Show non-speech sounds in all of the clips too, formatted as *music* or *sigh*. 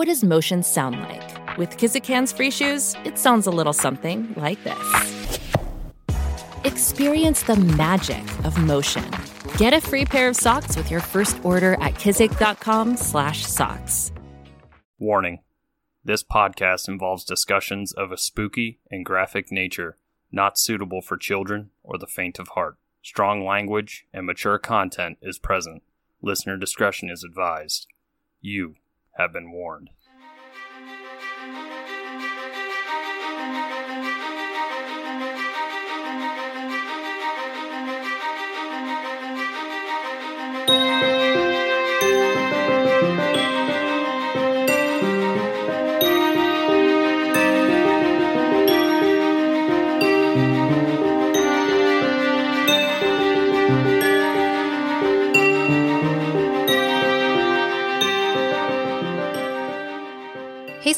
What does motion sound like? With Kizik hands-free shoes, it sounds a little something like this. Experience the magic of motion. Get a free pair of socks with your first order at kizik.com/socks. Warning. This podcast involves discussions of a spooky and graphic nature not suitable for children or the faint of heart. Strong language and mature content is present. Listener discretion is advised. You have been warned.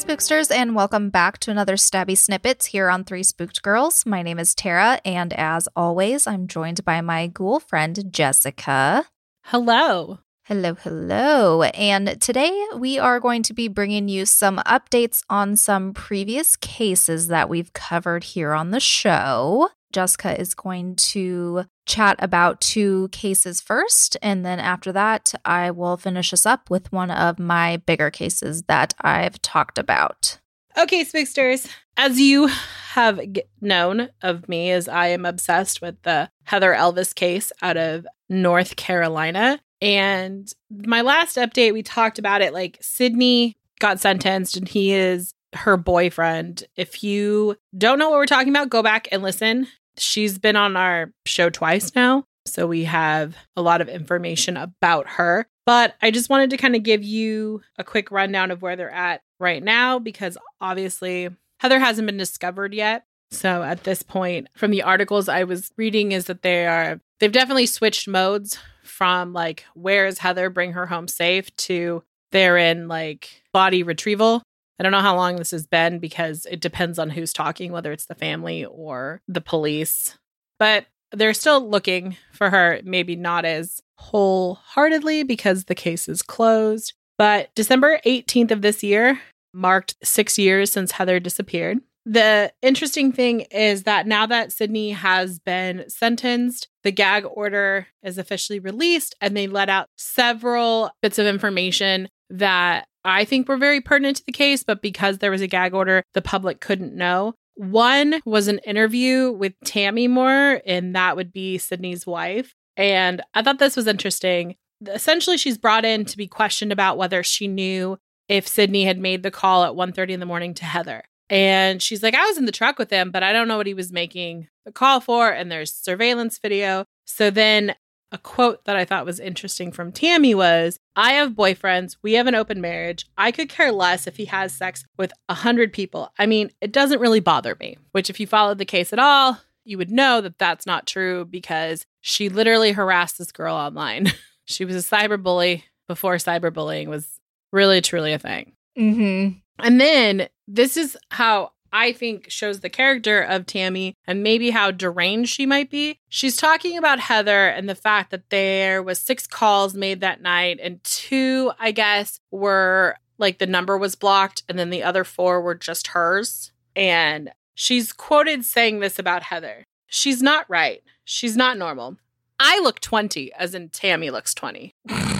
Spooksters, and welcome back to another Stabby Snippets here on Three Spooked Girls. My name is Tara, and as always, I'm joined by my ghoul friend, Jessica. Hello. Hello, hello. And today we are going to be bringing you some updates on some previous cases that we've covered here on the show. Jessica is going to chat about two cases first. And then after that, I will finish us up with one of my bigger cases that I've talked about. Okay, Spooksters. As you have known of me, as I am obsessed with the Heather Elvis case out of North Carolina. And my last update, we talked about it like Sidney got sentenced and he is her boyfriend. If you don't know what we're talking about, go back and listen. She's been on our show twice now. So we have a lot of information about her. But I just wanted to kind of give you a quick rundown of where they're at right now because obviously Heather hasn't been discovered yet. So at this point, from the articles I was reading, is that they are they've definitely switched modes from like where is Heather, bring her home safe to they're in like body retrieval. I don't know how long this has been because it depends on who's talking, whether it's the family or the police. But they're still looking for her, maybe not as wholeheartedly because the case is closed. But December 18th of this year marked six years since Heather disappeared. The interesting thing is that now that Sidney has been sentenced, the gag order is officially released, and they let out several bits of information that I think were very pertinent to the case, but because there was a gag order, the public couldn't know. One was an interview with Tammy Moorer, and that would be Sidney's wife. And I thought this was interesting. Essentially, she's brought in to be questioned about whether she knew if Sidney had made the call at 1:30 in the morning to Heather. And she's like, I was in the truck with him, but I don't know what he was making the call for. And there's surveillance video. So then a quote that I thought was interesting from Tammy was I have boyfriends. We have an open marriage. I could care less if he has sex with a hundred people. I mean, it doesn't really bother me, which, if you followed the case at all, you would know that that's not true because she literally harassed this girl online. *laughs* she was a cyberbully before cyberbullying was really, truly a thing. Mm-hmm. And then this is how I think shows the character of Tammy and maybe how deranged she might be. She's talking about Heather and the fact that there was six calls made that night and two, I guess, were like the number was blocked and then the other four were just hers. And she's quoted saying this about Heather. She's not right. She's not normal. I look 20 as in Tammy looks 20. *laughs*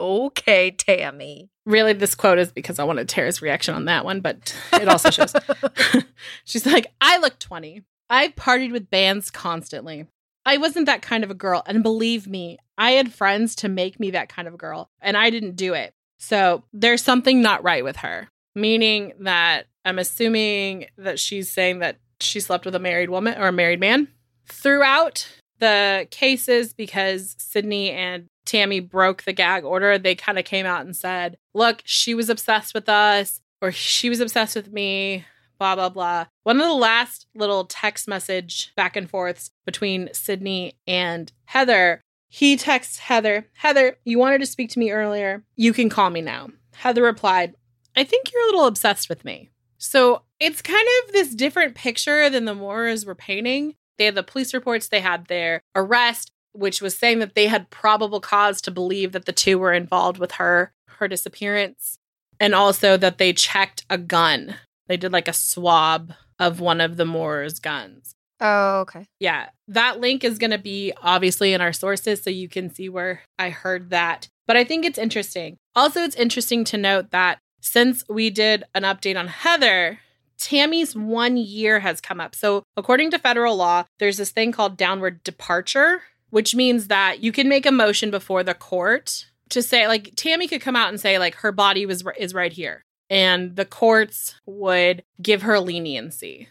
okay, Tammy. Really, this quote is because I wanted Tara's reaction on that one, but it also shows. *laughs* *laughs* She's like, I look 20. I partied with bands constantly. I wasn't that kind of a girl. And believe me, I had friends to make me that kind of a girl, and I didn't do it. So there's something not right with her, meaning that I'm assuming that she's saying that she slept with a married woman or a married man. Throughout the cases because Sidney and Tammy broke the gag order, they kind of came out and said, look, she was obsessed with us or she was obsessed with me, blah, blah, blah. One of the last little text message back and forths between Sidney and Heather, he texts Heather, Heather, you wanted to speak to me earlier. You can call me now. Heather replied, I think you're a little obsessed with me. So it's kind of this different picture than the Moorers were painting. They had the police reports, they had their arrest, which was saying that they had probable cause to believe that the two were involved with her, her disappearance, and also that they checked a gun. They did like a swab of one of the Moorer's guns. Oh, okay. Yeah, that link is going to be obviously in our sources so you can see where I heard that. But I think it's interesting. Also, it's interesting to note that since we did an update on Heather, Tammy's one year has come up. So, according to federal law, there's this thing called downward departure, which means that you can make a motion before the court to say, like, Tammy could come out and say, like, her body was is right here, and the courts would give her leniency.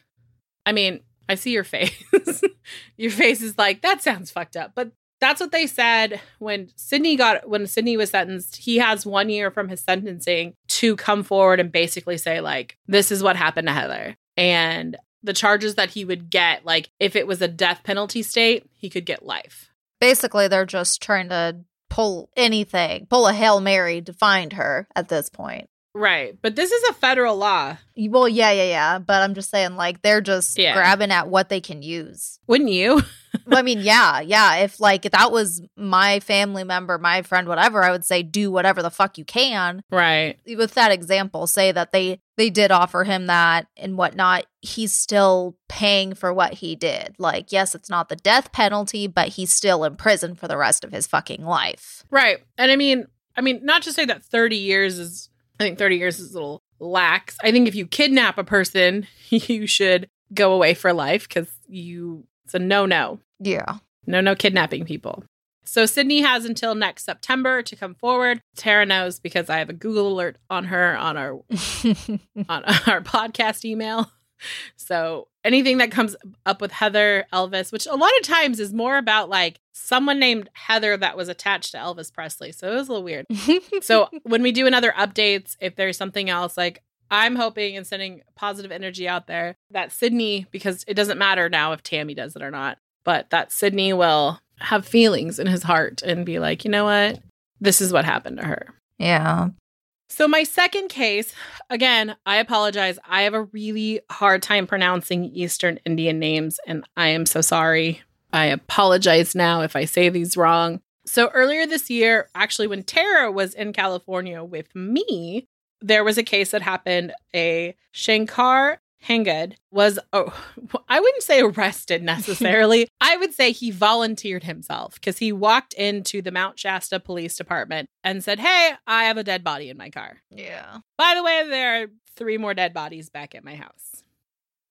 I mean, I see your face. *laughs* your face is like that sounds fucked up, but that's what they said when Sidney got when Sidney was sentenced. He has one year from his sentencing to come forward and basically say like this is what happened to Heather and the charges that he would get like if it was a death penalty state he could get life. Basically, they're just trying to pull anything, pull a hail mary to find her at this point. Right. But this is a federal law. Well, yeah, yeah, yeah. But I'm just saying, like, they're just Yeah. grabbing at what they can use. Wouldn't you? *laughs* Well, I mean, yeah, yeah. If like if that was my family member, my friend, whatever, I would say do whatever the fuck you can. right. With that example, say that they they did offer him that and whatnot. He's still paying for what he did. Like, yes, it's not the death penalty, but he's still in prison for the rest of his fucking life. Right. And I mean, I mean, not to say that 30 years is I think 30 years is a little lax. I think if you kidnap a person, *laughs* you should go away for life because you it's a no-no. Yeah. No, no kidnapping people. So Sidney has until next September to come forward. Tara knows because I have a Google alert on her on our *laughs* on our *laughs* podcast email. So anything that comes up with Heather Elvis, which a lot of times is more about like someone named Heather that was attached to Elvis Presley. So it was a little weird. *laughs* So when we do another updates, if there's something else, like I'm hoping and sending positive energy out there that Sidney, because it doesn't matter now if Tammy does it or not, but that Sidney will have feelings in his heart and be like, you know what? This is what happened to her. yeah. So, my second case, again, I apologize. I have a really hard time pronouncing Eastern Indian names, and I am so sorry. I apologize now if I say these wrong. So, earlier this year, actually, when Tara was in California with me, there was a case that happened. A Shankar Hangud was, oh, I wouldn't say arrested necessarily. *laughs* I would say he volunteered himself because he walked into the Mount Shasta Police Department and said, Hey, I have a dead body in my car. Yeah. By the way, there are three more dead bodies back at my house.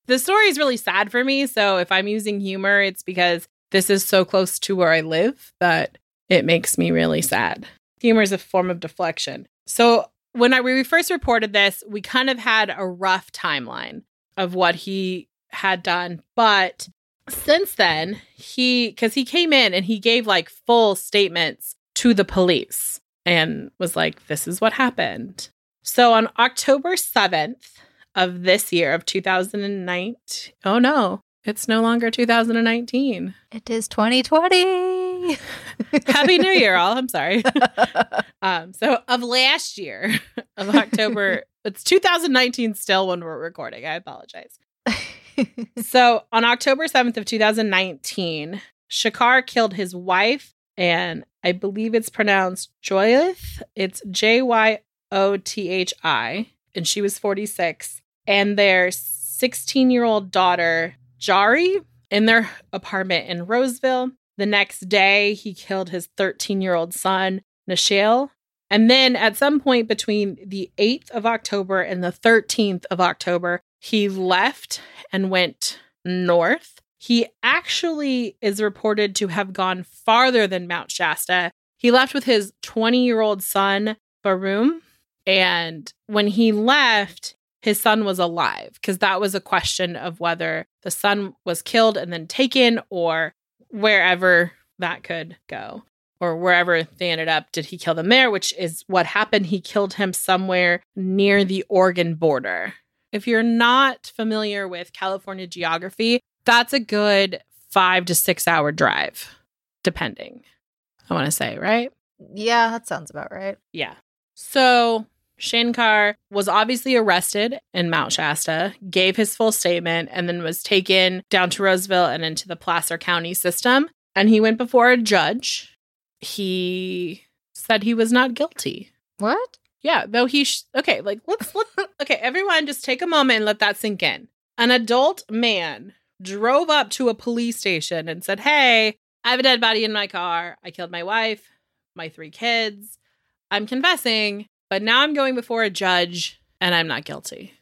The story is really sad for me. So if I'm using humor, it's because this is so close to where I live that it makes me really sad. Humor is a form of deflection. So when I, we first reported this, we kind of had a rough timeline of what he had done. But since then, he, because he came in and he gave like full statements to the police and was like, this is what happened. So on October 7th of this year of 2009, oh no, it's no longer 2019. It is 2020. *laughs* Happy New Year, all. I'm sorry. *laughs* um, so of last year *laughs* of October, it's 2019 still when we're recording. I apologize. So on October 7th of 2019, Shakar killed his wife, and I believe it's pronounced Joyith. It's J Y O T H I, and she was 46. And their 16 year old daughter, Jari, in their apartment in Roseville. The next day, he killed his 13 year old son, Nashil. And then at some point between the 8th of October and the 13th of October, he left and went north. He actually is reported to have gone farther than Mount Shasta. He left with his 20 year old son, Barum. And when he left, his son was alive because that was a question of whether the son was killed and then taken or wherever that could go or wherever they ended up. Did he kill them there? Which is what happened. He killed him somewhere near the Oregon border. If you're not familiar with California geography, that's a good five to six hour drive, depending. I want to say, right? Yeah, that sounds about right. Yeah. So Shankar was obviously arrested in Mount Shasta, gave his full statement, and then was taken down to Roseville and into the Placer County system. And he went before a judge. He said he was not guilty. What? Yeah, though he sh- okay, like let's let *laughs* okay, everyone just take a moment and let that sink in. An adult man drove up to a police station and said, "Hey, I have a dead body in my car. I killed my wife, my three kids. I'm confessing, but now I'm going before a judge and I'm not guilty."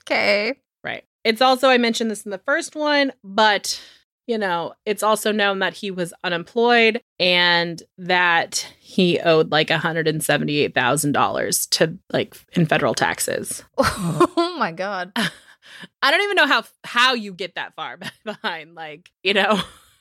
Okay. Right. It's also I mentioned this in the first one, but you know, it's also known that he was unemployed and that he owed like $178,000 to like in federal taxes. *laughs* Oh my god. *laughs* I don't even know how how you get that far *laughs* behind like, you know,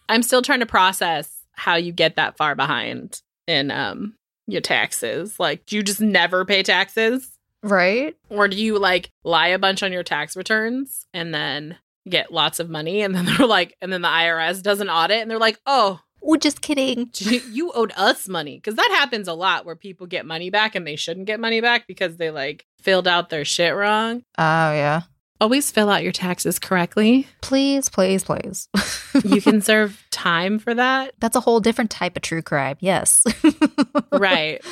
I'm still trying to process how you get that far behind in um your taxes. Like, do you just never pay taxes? Right? Or do you like lie a bunch on your tax returns and then get lots of money and then *laughs* they're like and then the IRS does an audit and they're like, "Oh, We're just kidding. *laughs* you owed us money." Cuz that happens a lot where people get money back and they shouldn't get money back because they like filled out their shit wrong. Oh yeah. Always fill out your taxes correctly. Please, please, please. *laughs* You can *laughs* serve time for that. That's a whole different type of true crime. Yes. *laughs* right.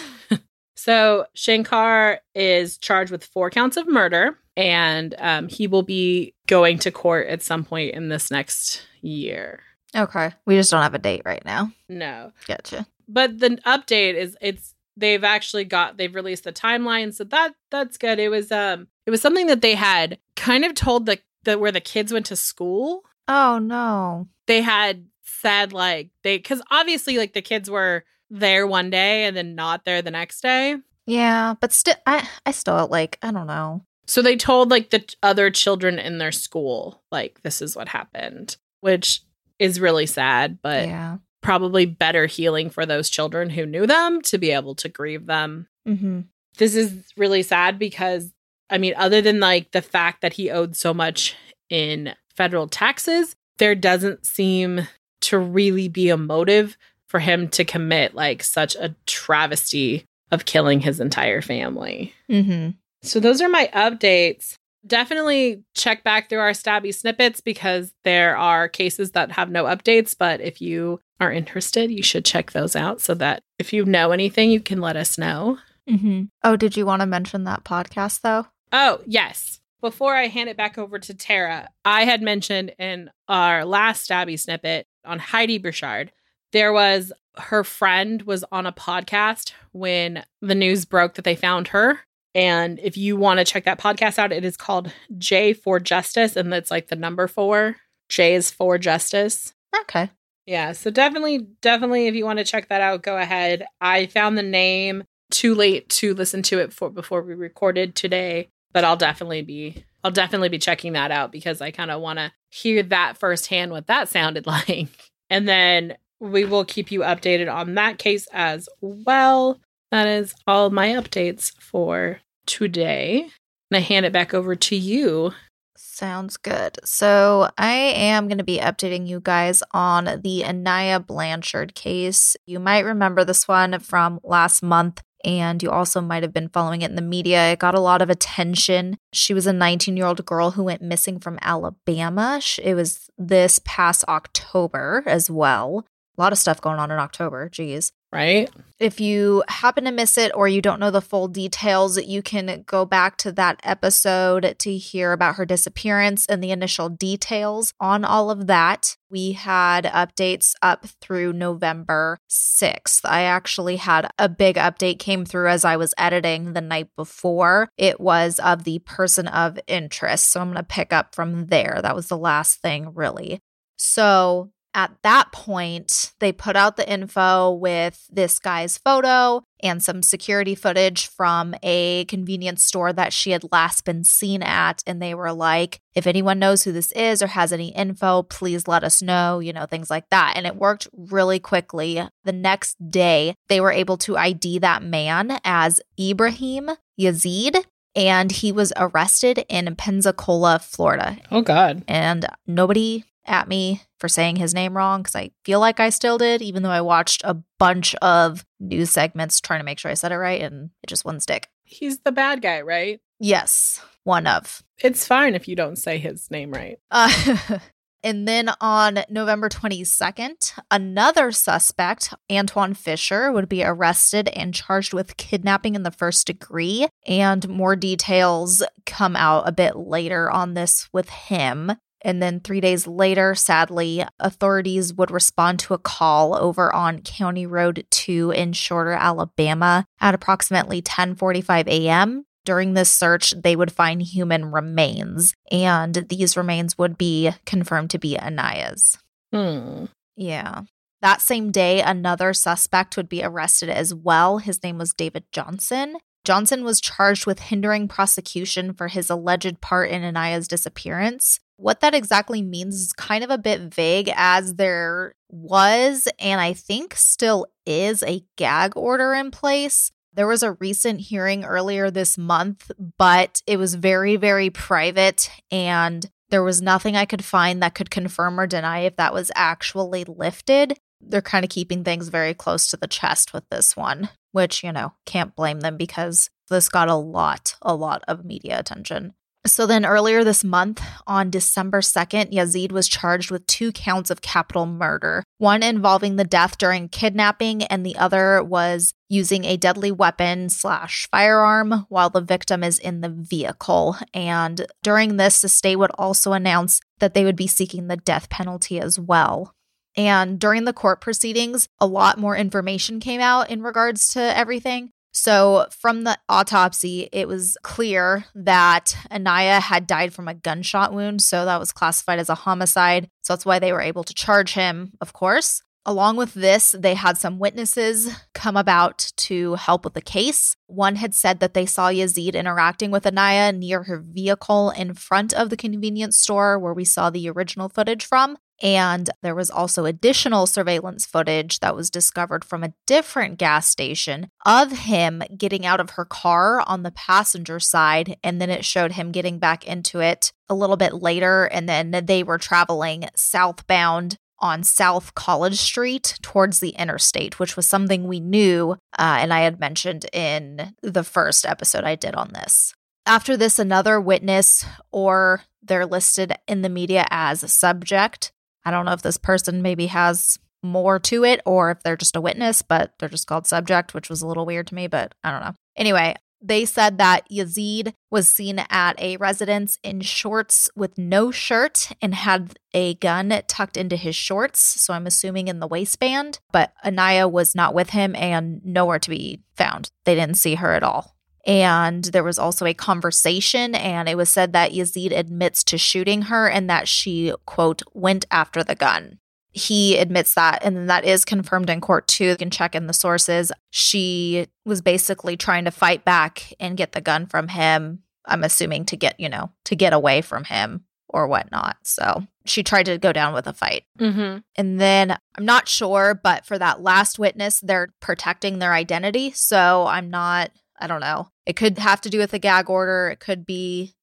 So Shankar is charged with four counts of murder, and um, he will be going to court at some point in this next year. Okay. We just don't have a date right now. No, Gotcha. but the update is it's they've actually got they've released the timeline, so that that's good. It was um it was something that they had kind of told the the where the kids went to school. Oh no. They had said like they because obviously like the kids were there one day and then not there the next day. Yeah, but still, I I still like I don't know. So they told like the other children in their school, like, this is what happened, which is really sad, but yeah. probably better healing for those children who knew them to be able to grieve them. Mm-hmm. This is really sad because, I mean, other than like the fact that he owed so much in federal taxes, there doesn't seem to really be a motive for him to commit like such a travesty of killing his entire family. Mm-hmm. So those are my updates. Definitely check back through our stabby snippets because there are cases that have no updates. But if you are interested, you should check those out so that if you know anything, you can let us know. Mm-hmm. Oh, did you want to mention that podcast though? Oh, yes. Before I hand it back over to Tara, I had mentioned in our last stabby snippet on Heidi Broussard, there was her friend was on a podcast when the news broke that they found her. And if you want to check that podcast out, it is called J for Justice, and that's like the number four. J is for Justice. Okay. Yeah, so definitely, definitely, if you want to check that out, go ahead. I found the name too late to listen to it for before we recorded today, but I'll definitely be, I'll definitely be checking that out because I kind of want to hear that firsthand what that sounded *laughs* like, and then we will keep you updated on that case as well. That is all my updates for today. And I hand it back over to you. Sounds good. So, I am going to be updating you guys on the Aniah Blanchard case. You might remember this one from last month, and you also might have been following it in the media. It got a lot of attention. She was a 19 year old girl who went missing from Alabama. It was this past October as well. A lot of stuff going on in October. Geez. Right? If you happen to miss it or you don't know the full details, you can go back to that episode to hear about her disappearance and the initial details on all of that. We had updates up through November 6th. I actually had a big update came through as I was editing the night before. It was of the person of interest. So I'm going to pick up from there. That was the last thing, really. So at that point, they put out the info with this guy's photo and some security footage from a convenience store that she had last been seen at. And they were like, if anyone knows who this is or has any info, please let us know, you know, things like that. And it worked really quickly. The next day, they were able to ID that man as Ibraheem Yazeed. And he was arrested in Pensacola, Florida. Oh, God. And nobody at me for saying his name wrong because I feel like I still did, even though I watched a bunch of news segments trying to make sure I said it right and it just wouldn't stick. He's the bad guy, right? Yes, one of. It's fine if you don't say his name right. Uh, *laughs* and then on November 22nd, another suspect, Antoine Fisher, would be arrested and charged with kidnapping in the first degree. And more details come out a bit later on this with him. And then three days later, sadly, authorities would respond to a call over on County Road 2 in Shorter, Alabama at approximately 10:45 a.m. During this search, they would find human remains, and these remains would be confirmed to be Aniah's. Hmm. Yeah. That same day, another suspect would be arrested as well. His name was David Johnson. Johnson was charged with hindering prosecution for his alleged part in Aniah's disappearance. What that exactly means is kind of a bit vague, as there was, and I think still is, a gag order in place. There was a recent hearing earlier this month, but it was very, very private, and there was nothing I could find that could confirm or deny if that was actually lifted. They're kind of keeping things very close to the chest with this one, which, you know, can't blame them because this got a lot, a lot of media attention. So then earlier this month, on December 2nd, Yazeed was charged with two counts of capital murder, one involving the death during kidnapping, and the other was using a deadly weapon slash firearm while the victim is in the vehicle. And during this, the state would also announce that they would be seeking the death penalty as well. And during the court proceedings, a lot more information came out in regards to everything. So, from the autopsy, it was clear that Aniah had died from a gunshot wound. So, that was classified as a homicide. So, that's why they were able to charge him, of course. Along with this, they had some witnesses come about to help with the case. One had said that they saw Yazeed interacting with Aniah near her vehicle in front of the convenience store where we saw the original footage from. And there was also additional surveillance footage that was discovered from a different gas station of him getting out of her car on the passenger side. And then it showed him getting back into it a little bit later. And then they were traveling southbound on South College Street towards the interstate, which was something we knew uh, and I had mentioned in the first episode I did on this. After this, another witness, or they're listed in the media as subject, I don't know if this person maybe has more to it or if they're just a witness, but they're just called subject, which was a little weird to me, but I don't know. Anyway, they said that Yazeed was seen at a residence in shorts with no shirt and had a gun tucked into his shorts. So I'm assuming in the waistband. But Aniah was not with him and nowhere to be found. They didn't see her at all. And there was also a conversation, and it was said that Yazeed admits to shooting her and that she, quote, went after the gun. He admits that, and that is confirmed in court too. You can check in the sources. She was basically trying to fight back and get the gun from him. I'm assuming to get, you know, to get away from him or whatnot. So she tried to go down with a fight. Mm-hmm. And then I'm not sure, but for that last witness, they're protecting their identity. So I'm not I don't know. It could have to do with a gag order. It could be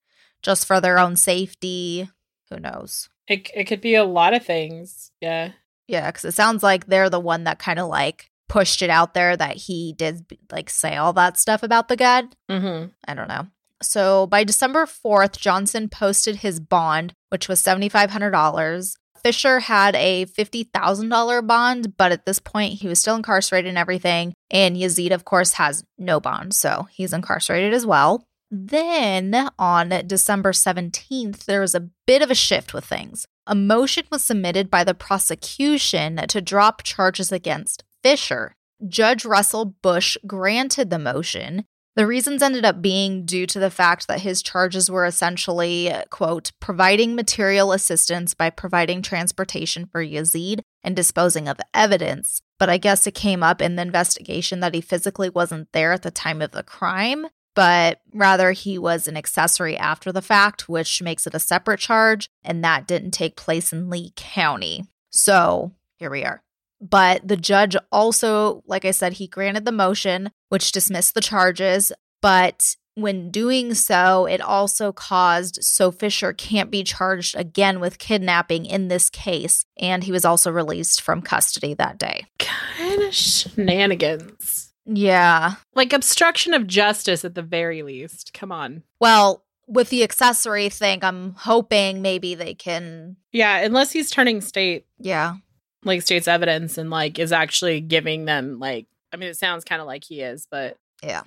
just for their own safety. Who knows? It it could be a lot of things. Yeah. Yeah, because it sounds like they're the one that kind of like pushed it out there that he did like say all that stuff about the gun. Mm-hmm. I don't know. So by December 4th, Johnson posted his bond, which was $7,500. Fisher had a $50,000 bond, but at this point, he was still incarcerated and everything. And Yazeed, of course, has no bond, so he's incarcerated as well. Then on December 17th, there was a bit of a shift with things. A motion was submitted by the prosecution to drop charges against Fisher. Judge Russell Bush granted the motion, The reasons ended up being due to the fact that his charges were essentially, quote, providing material assistance by providing transportation for Yazeed and disposing of evidence. But I guess it came up in the investigation that he physically wasn't there at the time of the crime, but rather he was an accessory after the fact, which makes it a separate charge, and that didn't take place in Lee County. So here we are. But the judge also, like I said, he granted the motion, which dismissed the charges. But when doing so, it also caused so Fisher can't be charged again with kidnapping in this case. And he was also released from custody that day. Kind of shenanigans. Yeah. Like obstruction of justice at the very least. Come on. Well, with the accessory thing, I'm hoping maybe they can. Yeah, unless he's turning state Yeah. Like state's evidence and like is actually giving them like I mean it sounds kind of like he is, but Yeah.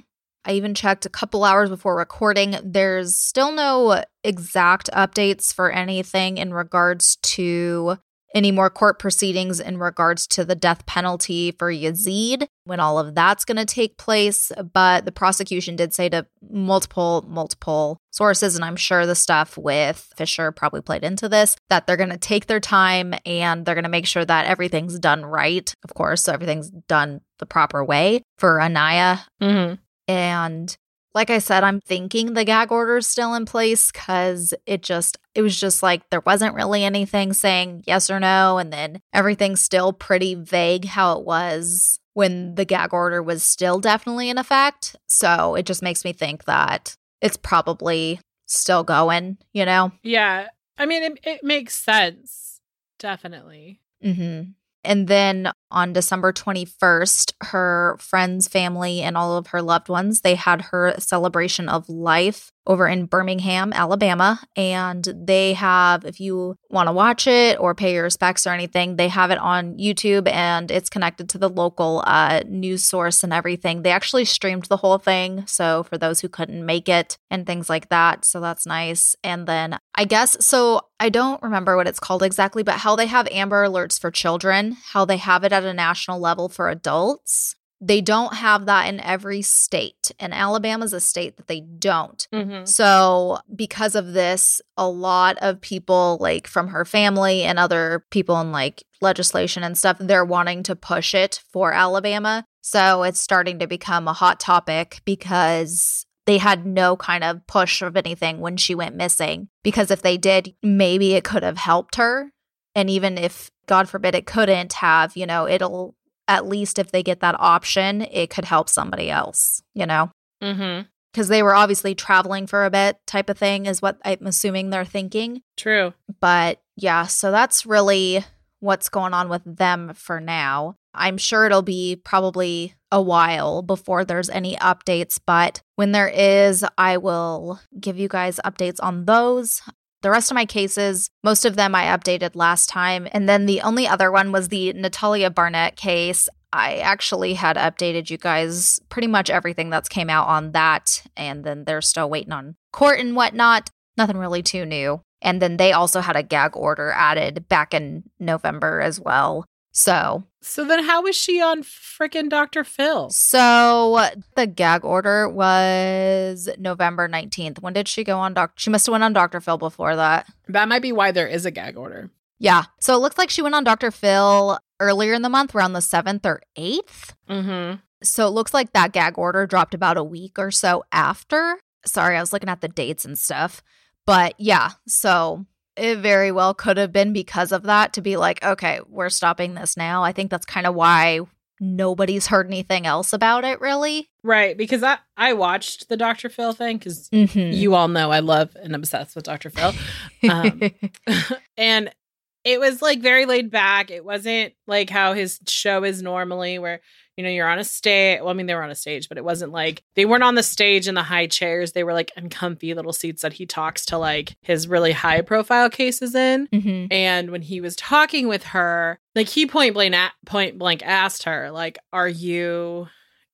I even checked a couple hours before recording. There's still no exact updates for anything in regards to any more court proceedings in regards to the death penalty for Yazeed, when all of that's going to take place. But the prosecution did say to multiple, multiple sources, and I'm sure the stuff with Fisher probably played into this, that they're going to take their time and they're going to make sure that everything's done right. Of course, so everything's done the proper way for Aniah. mm-hmm. And like I said, I'm thinking the gag order is still in place because it just, it was just like there wasn't really anything saying yes or no. And then everything's still pretty vague how it was when the gag order was still definitely in effect. So it just makes me think that it's probably still going, you know? Yeah. I mean it it makes sense. Definitely. Mm-hmm. And then on December 21st, her friends, family, and all of her loved ones, they had her celebration of life over in Birmingham, Alabama. And they have, if you want to watch it or pay your respects or anything, they have it on YouTube and it's connected to the local uh, news source and everything. They actually streamed the whole thing. So for those who couldn't make it and things like that. So that's nice. And then I guess, so I don't remember what it's called exactly, but how they have Amber Alerts for children, how they have it at a national level for adults. They don't have that in every state. And Alabama's a state that they don't. Mm-hmm. So, because of this, a lot of people, like from her family and other people in like legislation and stuff, they're wanting to push it for Alabama. So, it's starting to become a hot topic because they had no kind of push of anything when she went missing. Because if they did, maybe it could have helped her. And even if, God forbid, it couldn't have, you know, it'll at least if they get that option, it could help somebody else, you know? Mm-hmm. because they were obviously traveling for a bit type of thing is what i'm assuming they're thinking True. but yeah so that's really what's going on with them for now i'm sure it'll be probably a while before there's any updates but when there is i will give you guys updates on those the rest of my cases, most of them I updated last time. And then the only other one was the Natalia Barnett case. I actually had updated you guys pretty much everything that's came out on that. And then they're still waiting on court and whatnot. Nothing really too new. And then they also had a gag order added back in November as well. So, So then how was she on freaking Dr. Phil? so the gag order was November 19th. When did she go on Dr. She must have went on Dr. Phil before that. That might be why there is a gag order. Yeah. So it looks like she went on Dr. Phil earlier in the month, around the 7th or 8th. Mm-hmm. So it looks like that gag order dropped about a week or so after. Sorry, I was looking at the dates and stuff. But yeah, so it very well could have been because of that to be like, okay, we're stopping this now. I think that's kind of why nobody's heard anything else about it, really. Right, because I I watched the Dr. Phil thing because Mm-hmm. you all know I love and obsessed with Dr. Phil. Um, *laughs* *laughs* and it was like very laid back. It wasn't like how his show is normally, where you know you're on a stage. Well, I mean they were on a stage, but it wasn't like they weren't on the stage in the high chairs. They were like in comfy little seats that he talks to like his really high profile cases in. Mhm. And when he was talking with her, like he point blank point blank asked her, like, "Are you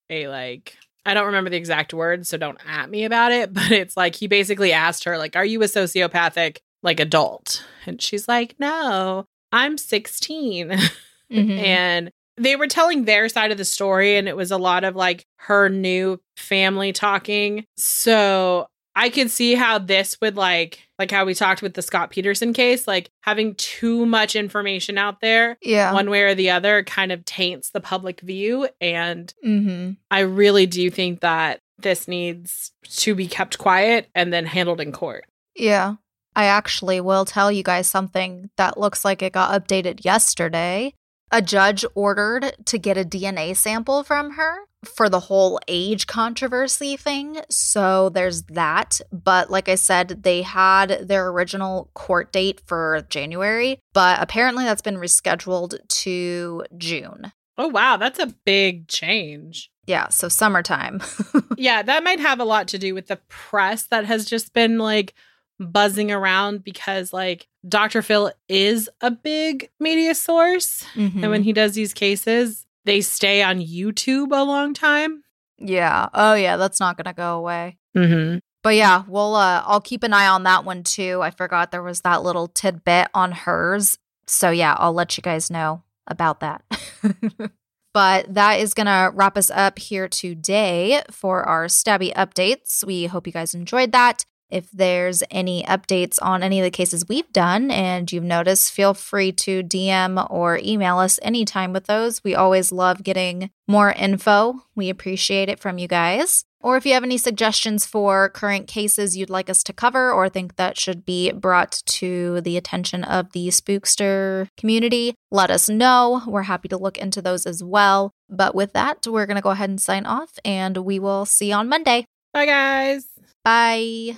a like?" I don't remember the exact words, so don't at me about it. *laughs* But it's like he basically asked her, like, "Are you a sociopathic like adult?" And she's like, "No, I'm 16." *laughs* Mhm. and they were telling their side of the story and it was a lot of like her new family talking. So I could see how this would like like how we talked with the Scott Peterson case, like having too much information out there, Yeah. one way or the other, kind of taints the public view. And mm-hmm. I really do think that this needs to be kept quiet and then handled in court. Yeah. I actually will tell you guys something that looks like it got updated yesterday. A judge ordered to get a DNA sample from her for the whole age controversy thing. So there's that. But like I said, they had their original court date for January, but apparently that's been rescheduled to June. Oh, wow. That's a big change. Yeah, so summertime. *laughs* yeah, that might have a lot to do with the press that has just been like buzzing around because like Dr. Phil is a big media source. Mhm. And when he does these cases, they stay on YouTube a long time. yeah. Oh yeah, that's not going to go away. Mm-hmm. But yeah, we'll uh I'll keep an eye on that one too. I forgot there was that little tidbit on hers. So yeah, I'll let you guys know about that. *laughs* but that is going to wrap us up here today for our stabby updates. We hope you guys enjoyed that. If there's any updates on any of the cases we've done and you've noticed, feel free to DM or email us anytime with those. We always love getting more info. We appreciate it from you guys. Or if you have any suggestions for current cases you'd like us to cover or think that should be brought to the attention of the spookster community, let us know. We're happy to look into those as well. But with that, we're going to go ahead and sign off and we will see you on Monday. Bye, guys. Bye.